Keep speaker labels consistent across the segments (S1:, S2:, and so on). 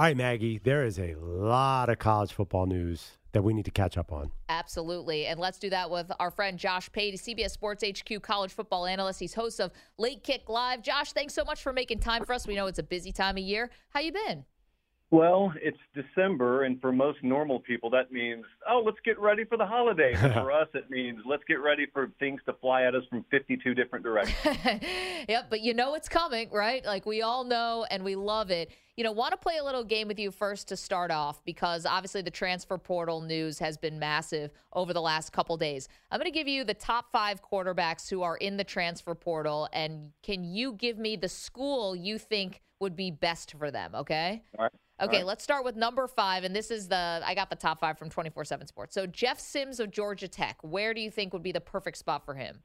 S1: All right, Maggie, there is a lot of college football news that we need to catch up on.
S2: Absolutely. And let's do that with our friend Josh Pate, CBS Sports HQ college football analyst. He's host of Late Kick Live. Josh, thanks so much for making time for us. We know it's a busy time of year. How you been?
S3: Well, it's December, and for most normal people, that means, oh, let's get ready for the holidays. For us, it means let's get ready for things to fly at us from 52 different directions.
S2: yep, but you know it's coming, right? Like we all know and we love it. You know, want to play a little game with you first to start off because obviously the transfer portal news has been massive over the last couple days. I'm going to give you the top five quarterbacks who are in the transfer portal, and can you give me the school you think would be best for them? Okay.
S3: All right.
S2: Okay,
S3: right.
S2: let's start with number five, and this is the I got the top five from twenty four seven Sports. So Jeff Sims of Georgia Tech, where do you think would be the perfect spot for him?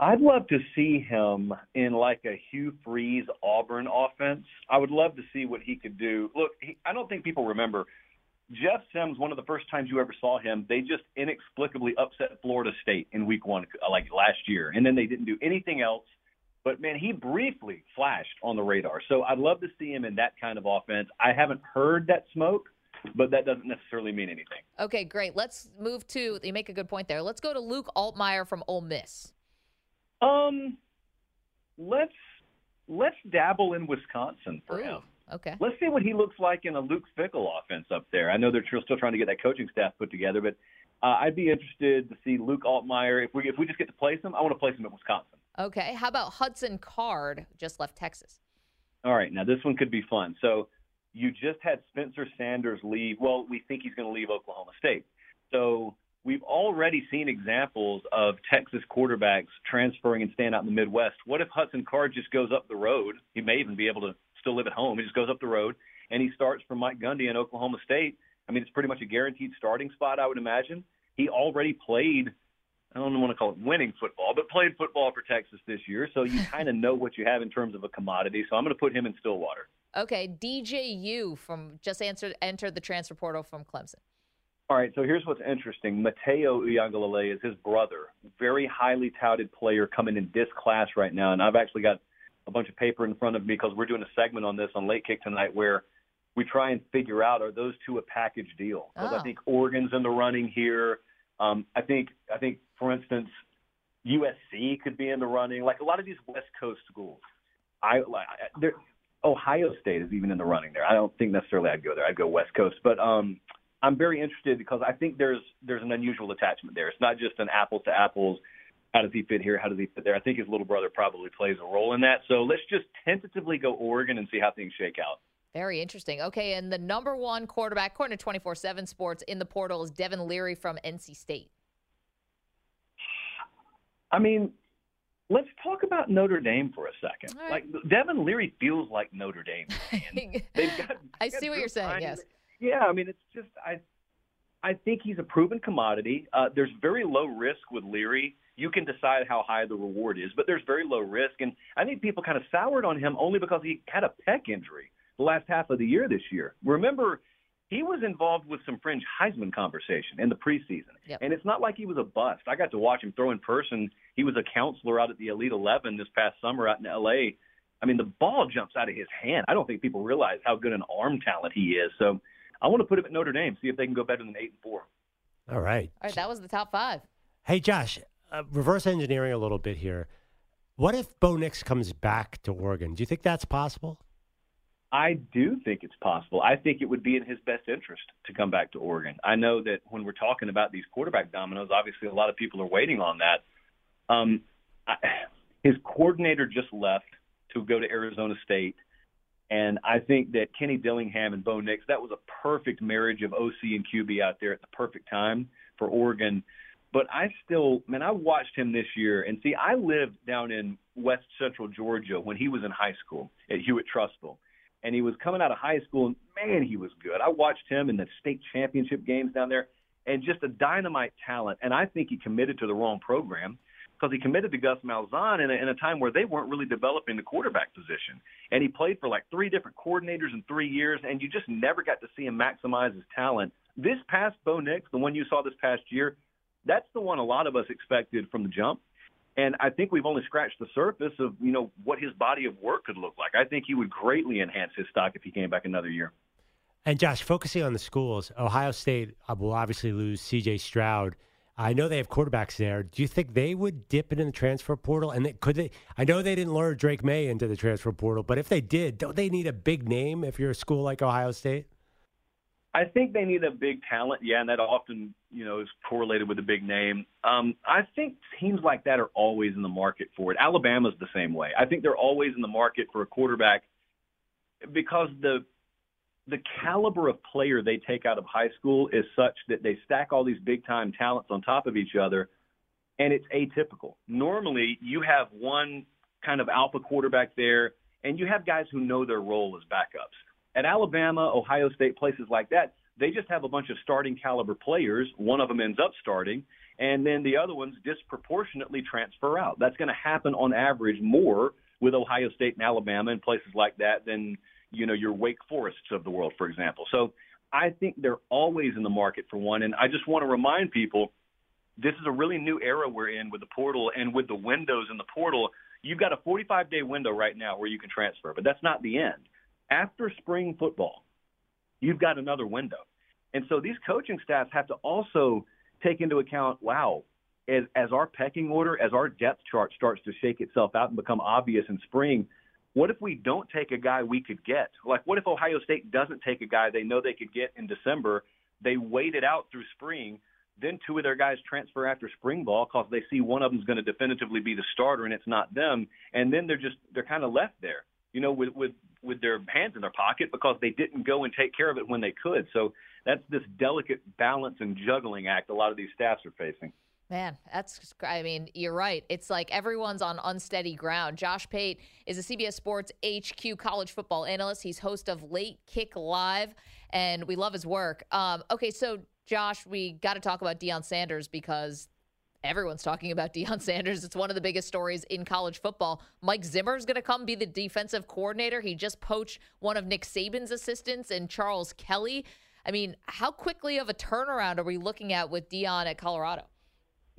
S3: I'd love to see him in like a Hugh Freeze Auburn offense. I would love to see what he could do. Look, he, I don't think people remember Jeff Sims. One of the first times you ever saw him, they just inexplicably upset Florida State in Week One, like last year, and then they didn't do anything else. But man, he briefly flashed on the radar. So I'd love to see him in that kind of offense. I haven't heard that smoke, but that doesn't necessarily mean anything.
S2: Okay, great. Let's move to you make a good point there. Let's go to Luke Altmyer from Ole Miss.
S3: Um let's let's dabble in Wisconsin for
S2: Ooh,
S3: him.
S2: Okay.
S3: Let's see what he looks like in a Luke Fickell offense up there. I know they're still trying to get that coaching staff put together, but uh, I'd be interested to see Luke Altmyer. If we if we just get to place him, I want to place him at Wisconsin.
S2: Okay. How about Hudson Card? Just left Texas.
S3: All right, now this one could be fun. So you just had Spencer Sanders leave. Well, we think he's going to leave Oklahoma State. So we've already seen examples of Texas quarterbacks transferring and staying out in the Midwest. What if Hudson Card just goes up the road? He may even be able to still live at home. He just goes up the road and he starts for Mike Gundy in Oklahoma State. I mean, it's pretty much a guaranteed starting spot, I would imagine. He already played I don't want to call it winning football, but played football for Texas this year. So you kind of know what you have in terms of a commodity. So I'm going to put him in Stillwater.
S2: Okay, DJU from just answered entered the transfer portal from Clemson.
S3: All right, so here's what's interesting. Mateo Uiagalelei is his brother, very highly touted player coming in this class right now. And I've actually got a bunch of paper in front of me because we're doing a segment on this on Late Kick tonight where we try and figure out are those two a package deal? Because
S2: Oh.
S3: I think Oregon's in the running here. Um, I think I think for instance USC could be in the running. Like a lot of these West Coast schools, I like Ohio State is even in the running there. I don't think necessarily I'd go there. I'd go West Coast, but um, I'm very interested because I think there's there's an unusual attachment there. It's not just an apples to apples. How does he fit here? How does he fit there? I think his little brother probably plays a role in that. So let's just tentatively go Oregon and see how things shake out.
S2: Very interesting. Okay, and the number one quarterback, according to 24 7 Sports, in the portal is Devin Leary from NC State.
S3: I mean, let's talk about Notre Dame for a second.
S2: Right.
S3: Like Devin Leary feels like Notre Dame. man. They've got.
S2: I
S3: got
S2: see what you're saying, yes.
S3: Yeah, I mean, it's just I. I think he's a proven commodity. Uh, there's very low risk with Leary. You can decide how high the reward is, but there's very low risk. And I think people kind of soured on him only because he had a pec injury the last half of the year this year. Remember, he was involved with some fringe Heisman conversation in the preseason.
S2: Yep.
S3: And it's not like he was a bust. I got to watch him throw in person. He was a counselor out at the Elite 11 this past summer out in LA. I mean, the ball jumps out of his hand. I don't think people realize how good an arm talent he is. So I want to put him at Notre Dame, see if they can go better than 8 and 4.
S1: All right.
S2: All right, that was the top five.
S1: Hey, Josh, uh, reverse engineering a little bit here. What if Bo Nix comes back to Oregon? Do you think that's possible?
S3: I do think it's possible. I think it would be in his best interest to come back to Oregon. I know that when we're talking about these quarterback dominoes, obviously a lot of people are waiting on that. Um, I, his coordinator just left to go to Arizona State, and I think that Kenny Dillingham and Bo Nix that was a perfect marriage of OC and QB out there at the perfect time for Oregon. But I still, man, I watched him this year, and see, I lived down in West Central Georgia when he was in high school at Hewitt-Trussville. And he was coming out of high school and man he was good. I watched him in the state championship games down there. And just a dynamite talent. And i think he committed to the wrong program because he committed to gus malzahn in a, in a time where they weren't really developing the quarterback position and he played for like three different coordinators in three years and you just never got to see him maximize his talent this past bo nix the one you saw this past year that's the one a lot of us expected from the jump and I think we've only scratched the surface of you know what his body of work could look like. I think he would greatly enhance his stock if he came back another year.
S1: And Josh, focusing on the schools, Ohio State will obviously lose C.J. Stroud. I know they have quarterbacks there. Do you think they would dip into the transfer portal? And they, could they? I know they didn't lure Drake Maye into the transfer portal, but if they did, don't they need a big name if you're a school like Ohio State?
S3: I think they need a big talent, yeah, and that often, you know, is correlated with a big name. Um, I think teams like that are always in the market for it. Alabama's the same way. I think they're always in the market for a quarterback because the the caliber of player they take out of high school is such that they stack all these big time talents on top of each other, and it's atypical. Normally, you have one kind of alpha quarterback there, and you have guys who know their role as backups at Alabama, Ohio State, places like that, they just have a bunch of starting caliber players. One of them ends up starting, and then the other ones disproportionately transfer out. That's going to happen on average more with Ohio State and Alabama and places like that than you know your Wake Forests of the world, for example. So I think they're always in the market for one, and I just want to remind people this is a really new era we're in with the portal and with the windows in the portal. You've got a 45 day window right now where you can transfer, but that's not the end after spring football, you've got another window. And so these coaching staffs have to also take into account, wow, as, as our pecking order, as our depth chart starts to shake itself out and become obvious in spring, what if we don't take a guy we could get? Like, what if Ohio State doesn't take a guy they know they could get in December? They wait it out through spring. Then two of their guys transfer after spring ball because they see one of them's going to definitively be the starter and it's not them. And then they're just they're kind of left there you know, with with with their hands in their pocket because they didn't go and take care of it when they could. So that's this delicate balance and juggling act a lot of these staffs are facing.
S2: Man, that's, I mean, you're right. It's like everyone's on unsteady ground. Josh Pate is a CBS Sports HQ college football analyst. He's host of Late Kick Live, and we love his work. Um, okay, so Josh, we got to talk about Deion Sanders because everyone's talking about Deion Sanders. It's one of the biggest stories in college football. Mike Zimmer is going to come be the defensive coordinator. He just poached one of Nick Saban's assistants and Charles Kelly. I mean, how quickly of a turnaround are we looking at with Deion at Colorado?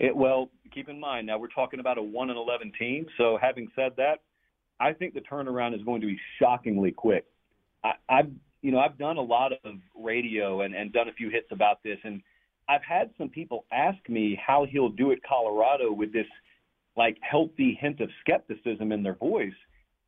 S3: It, well, keep in mind now we're talking about a one and eleven team. So having said that, I think the turnaround is going to be shockingly quick. I, I've you know I've done a lot of radio and, and done a few hits about this, and I've had some people ask me how he'll do at Colorado with this like healthy hint of skepticism in their voice.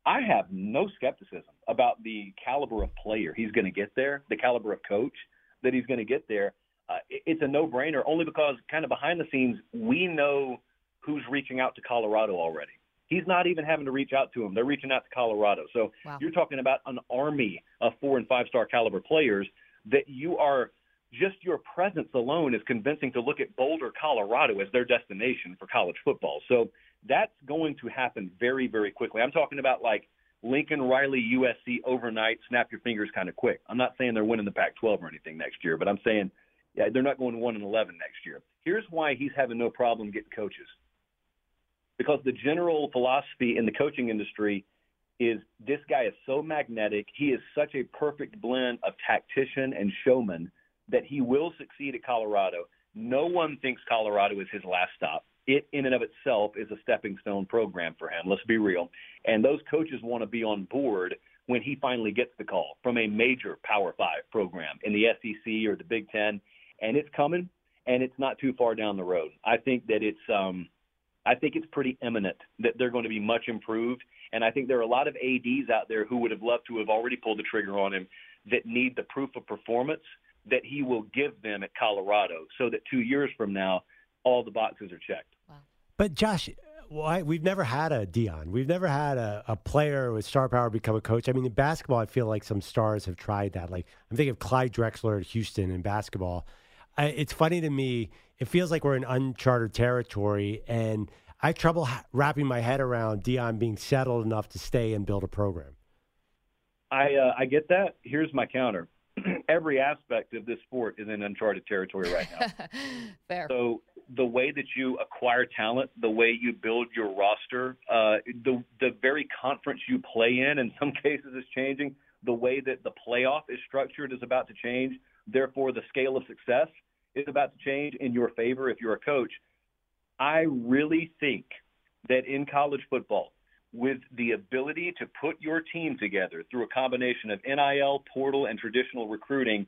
S3: I have no skepticism about the caliber of player he's going to get there, the caliber of coach that he's going to get there. Uh, it's a no-brainer only because kind of behind the scenes we know who's reaching out to Colorado already. He's not even having to reach out to them; they're reaching out to Colorado. So wow. you're talking about an army of four and five-star caliber players that you are just your presence alone is convincing to look at Boulder, Colorado as their destination for college football. So that's going to happen very, very quickly. I'm talking about like Lincoln Riley, USC overnight, snap your fingers kind of quick. I'm not saying they're winning the Pac 12 or anything next year, but I'm saying yeah, they're not going 1 and 11 next year. Here's why he's having no problem getting coaches. Because the general philosophy in the coaching industry is this guy is so magnetic. He is such a perfect blend of tactician and showman that he will succeed at Colorado. No one thinks Colorado is his last stop. It, in and of itself, is a stepping stone program for him. Let's be real. And those coaches want to be on board when he finally gets the call from a major Power Five program in the SEC or the Big Ten, and it's coming, and it's not too far down the road. I think that it's, um, I think it's pretty imminent that they're going to be much improved, and I think there are a lot of ads out there who would have loved to have already pulled the trigger on him that need the proof of performance that he will give them at Colorado so that two years from now, all the boxes are checked. Wow.
S1: But Josh, why we've never had a Deion. We've never had a, a player with star power become a coach. I mean, in basketball, I feel like some stars have tried that. Like I'm thinking of Clyde Drexler at Houston in basketball. I, it's funny to me. It feels like we're in uncharted territory, and I have trouble wrapping my head around Deion being settled enough to stay and build a program.
S3: I uh, I get that. Here's my counter. every aspect of this sport is in uncharted territory right now.
S2: Fair.
S3: So the way that you acquire talent, the way you build your roster, uh, the the very conference you play in, in some cases, is changing. The way that the playoff is structured is about to change. Therefore, the scale of success is about to change in your favor if you're a coach. I really think that in college football, with the ability to put your team together through a combination of NIL, portal, and traditional recruiting,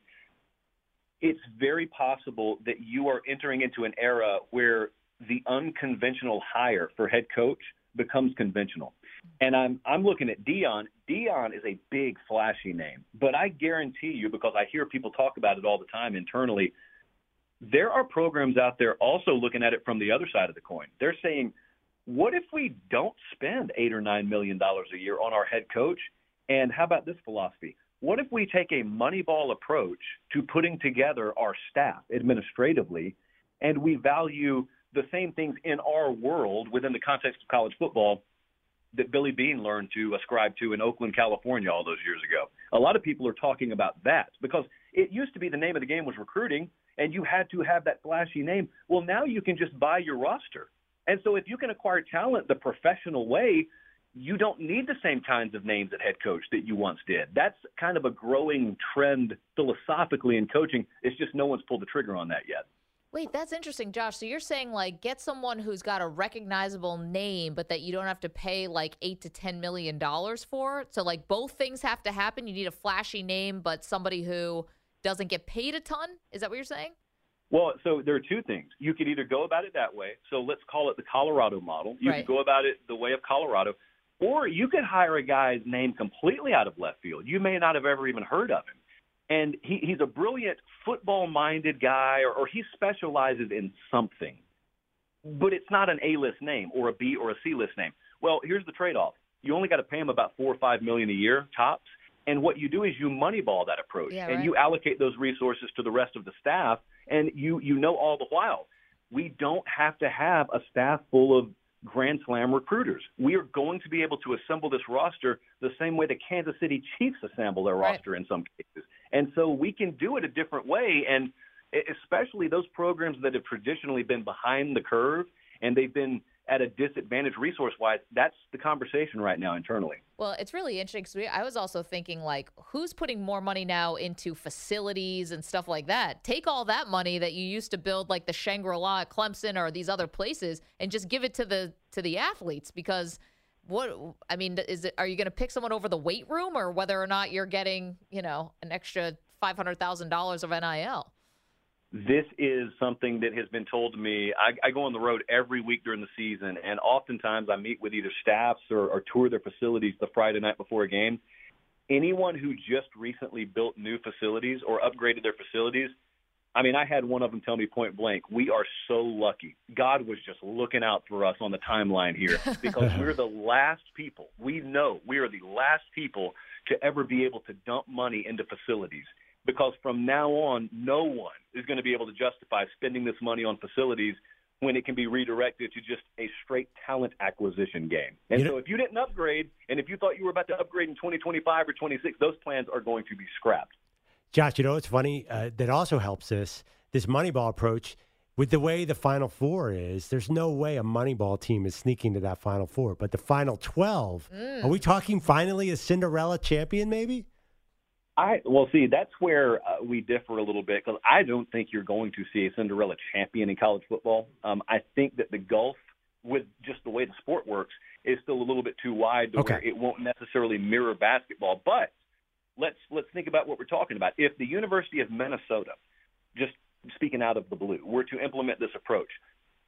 S3: it's very possible that you are entering into an era where the unconventional hire for head coach becomes conventional. And I'm I'm looking at Deion. Deion is a big flashy name, but I guarantee you because I hear people talk about it all the time internally, there are programs out there also looking at it from the other side of the coin. They're saying, what if we don't spend 8 or 9 million dollars a year on our head coach? And how about this philosophy? What if we take a moneyball approach to putting together our staff administratively and we value the same things in our world within the context of college football that Billy Beane learned to ascribe to in Oakland, California, all those years ago. A lot of people are talking about that because it used to be the name of the game was recruiting, and you had to have that flashy name. Well, now you can just buy your roster. And so if you can acquire talent the professional way, you don't need the same kinds of names at head coach that you once did. That's kind of a growing trend philosophically in coaching. It's just no one's pulled the trigger on that yet.
S2: Wait, that's interesting, Josh. So you're saying like get someone who's got a recognizable name, but that you don't have to pay like eight to ten million dollars for. So like both things have to happen. You need a flashy name, but somebody who doesn't get paid a ton. Is that what you're saying?
S3: Well, so there are two things. You could either go about it that way. So let's call it the Colorado model. You
S2: right.
S3: could go about it the way of Colorado, or you could hire a guy's name completely out of left field. You may not have ever even heard of him and he, he's a brilliant football minded guy or, or he specializes in something but it's not an a list name or a b or a c list name well here's the trade off you only got to pay him about four or five million a year tops and what you do is you moneyball that approach
S2: yeah,
S3: and
S2: right.
S3: you allocate those resources to the rest of the staff and you you know all the while we don't have to have a staff full of Grand Slam recruiters. We are going to be able to assemble this roster the same way the Kansas City Chiefs assemble their
S2: right.
S3: roster in some cases. And so we can do it a different way. And especially those programs that have traditionally been behind the curve and they've been at a disadvantage resource wise, that's the conversation right now internally.
S2: Well, it's really interesting because I was also thinking, like, who's putting more money now into facilities and stuff like that? Take all that money that you used to build, like the Shangri La at Clemson or these other places, and just give it to the to the athletes because what I mean is it are you going to pick someone over the weight room or whether or not you're getting you know an extra five hundred thousand dollars of NIL?
S3: This is something that has been told to me. I, I go on the road every week during the season, and oftentimes I meet with either staffs or, or tour their facilities the Friday night before a game. Anyone who just recently built new facilities or upgraded their facilities I mean, I had one of them tell me point blank, we are so lucky. God was just looking out for us on the timeline here because we're the last people. We know we are the last people to ever be able to dump money into facilities because from now on, no one is going to be able to justify spending this money on facilities when it can be redirected to just a straight talent acquisition game. And
S1: You know-
S3: so if you didn't upgrade and if you thought you were about to upgrade in 2025 or 26, those plans are going to be scrapped.
S1: Josh, you know it's funny? Uh, that also helps this this Moneyball approach. With the way the Final Four is, there's no way a Moneyball team is sneaking to that Final Four. But the Final Twelve, are we talking finally a Cinderella champion? Maybe.
S3: I well, see, that's where uh, we differ a little bit because I don't think you're going to see a Cinderella champion in college football. Um, I think that the gulf with just the way the sport works is still a little bit too wide to
S1: Okay.
S3: where it won't necessarily mirror basketball. But let's let's think about what we're talking about. If the University of Minnesota, just speaking out of the blue, were to implement this approach,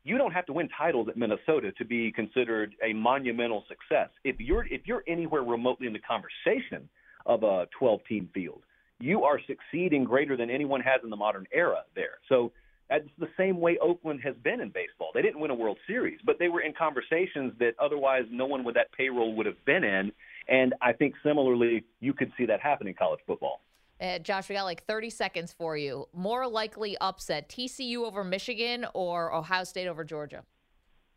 S3: you don't have to win titles at Minnesota to be considered a monumental success. If you're if you're anywhere remotely in the conversation of a 12 team field, you are succeeding greater than anyone has in the modern era there. So that's the same way Oakland has been in baseball. They didn't win a World Series, but they were in conversations that otherwise no one with that payroll would have been in. And I think similarly, you could see that happen in college football.
S2: Uh, Josh, we got like 30 seconds for you. More likely upset TCU over Michigan or Ohio State over Georgia?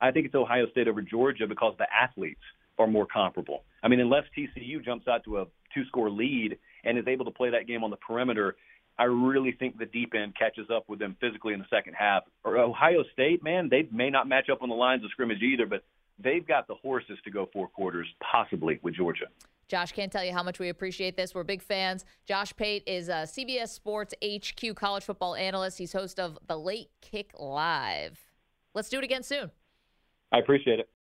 S3: I think it's Ohio State over Georgia because the athletes are more comparable. I mean, unless TCU jumps out to a two score lead and is able to play that game on the perimeter, I really think the deep end catches up with them physically in the second half. Or Ohio State, man, they may not match up on the lines of scrimmage either, but they've got the horses to go four quarters, possibly with Georgia.
S2: Josh, can't tell you how much we appreciate this. We're big fans. Josh Pate is a CBS Sports HQ college football analyst. He's host of The Late Kick Live. Let's do it again soon.
S3: I appreciate it.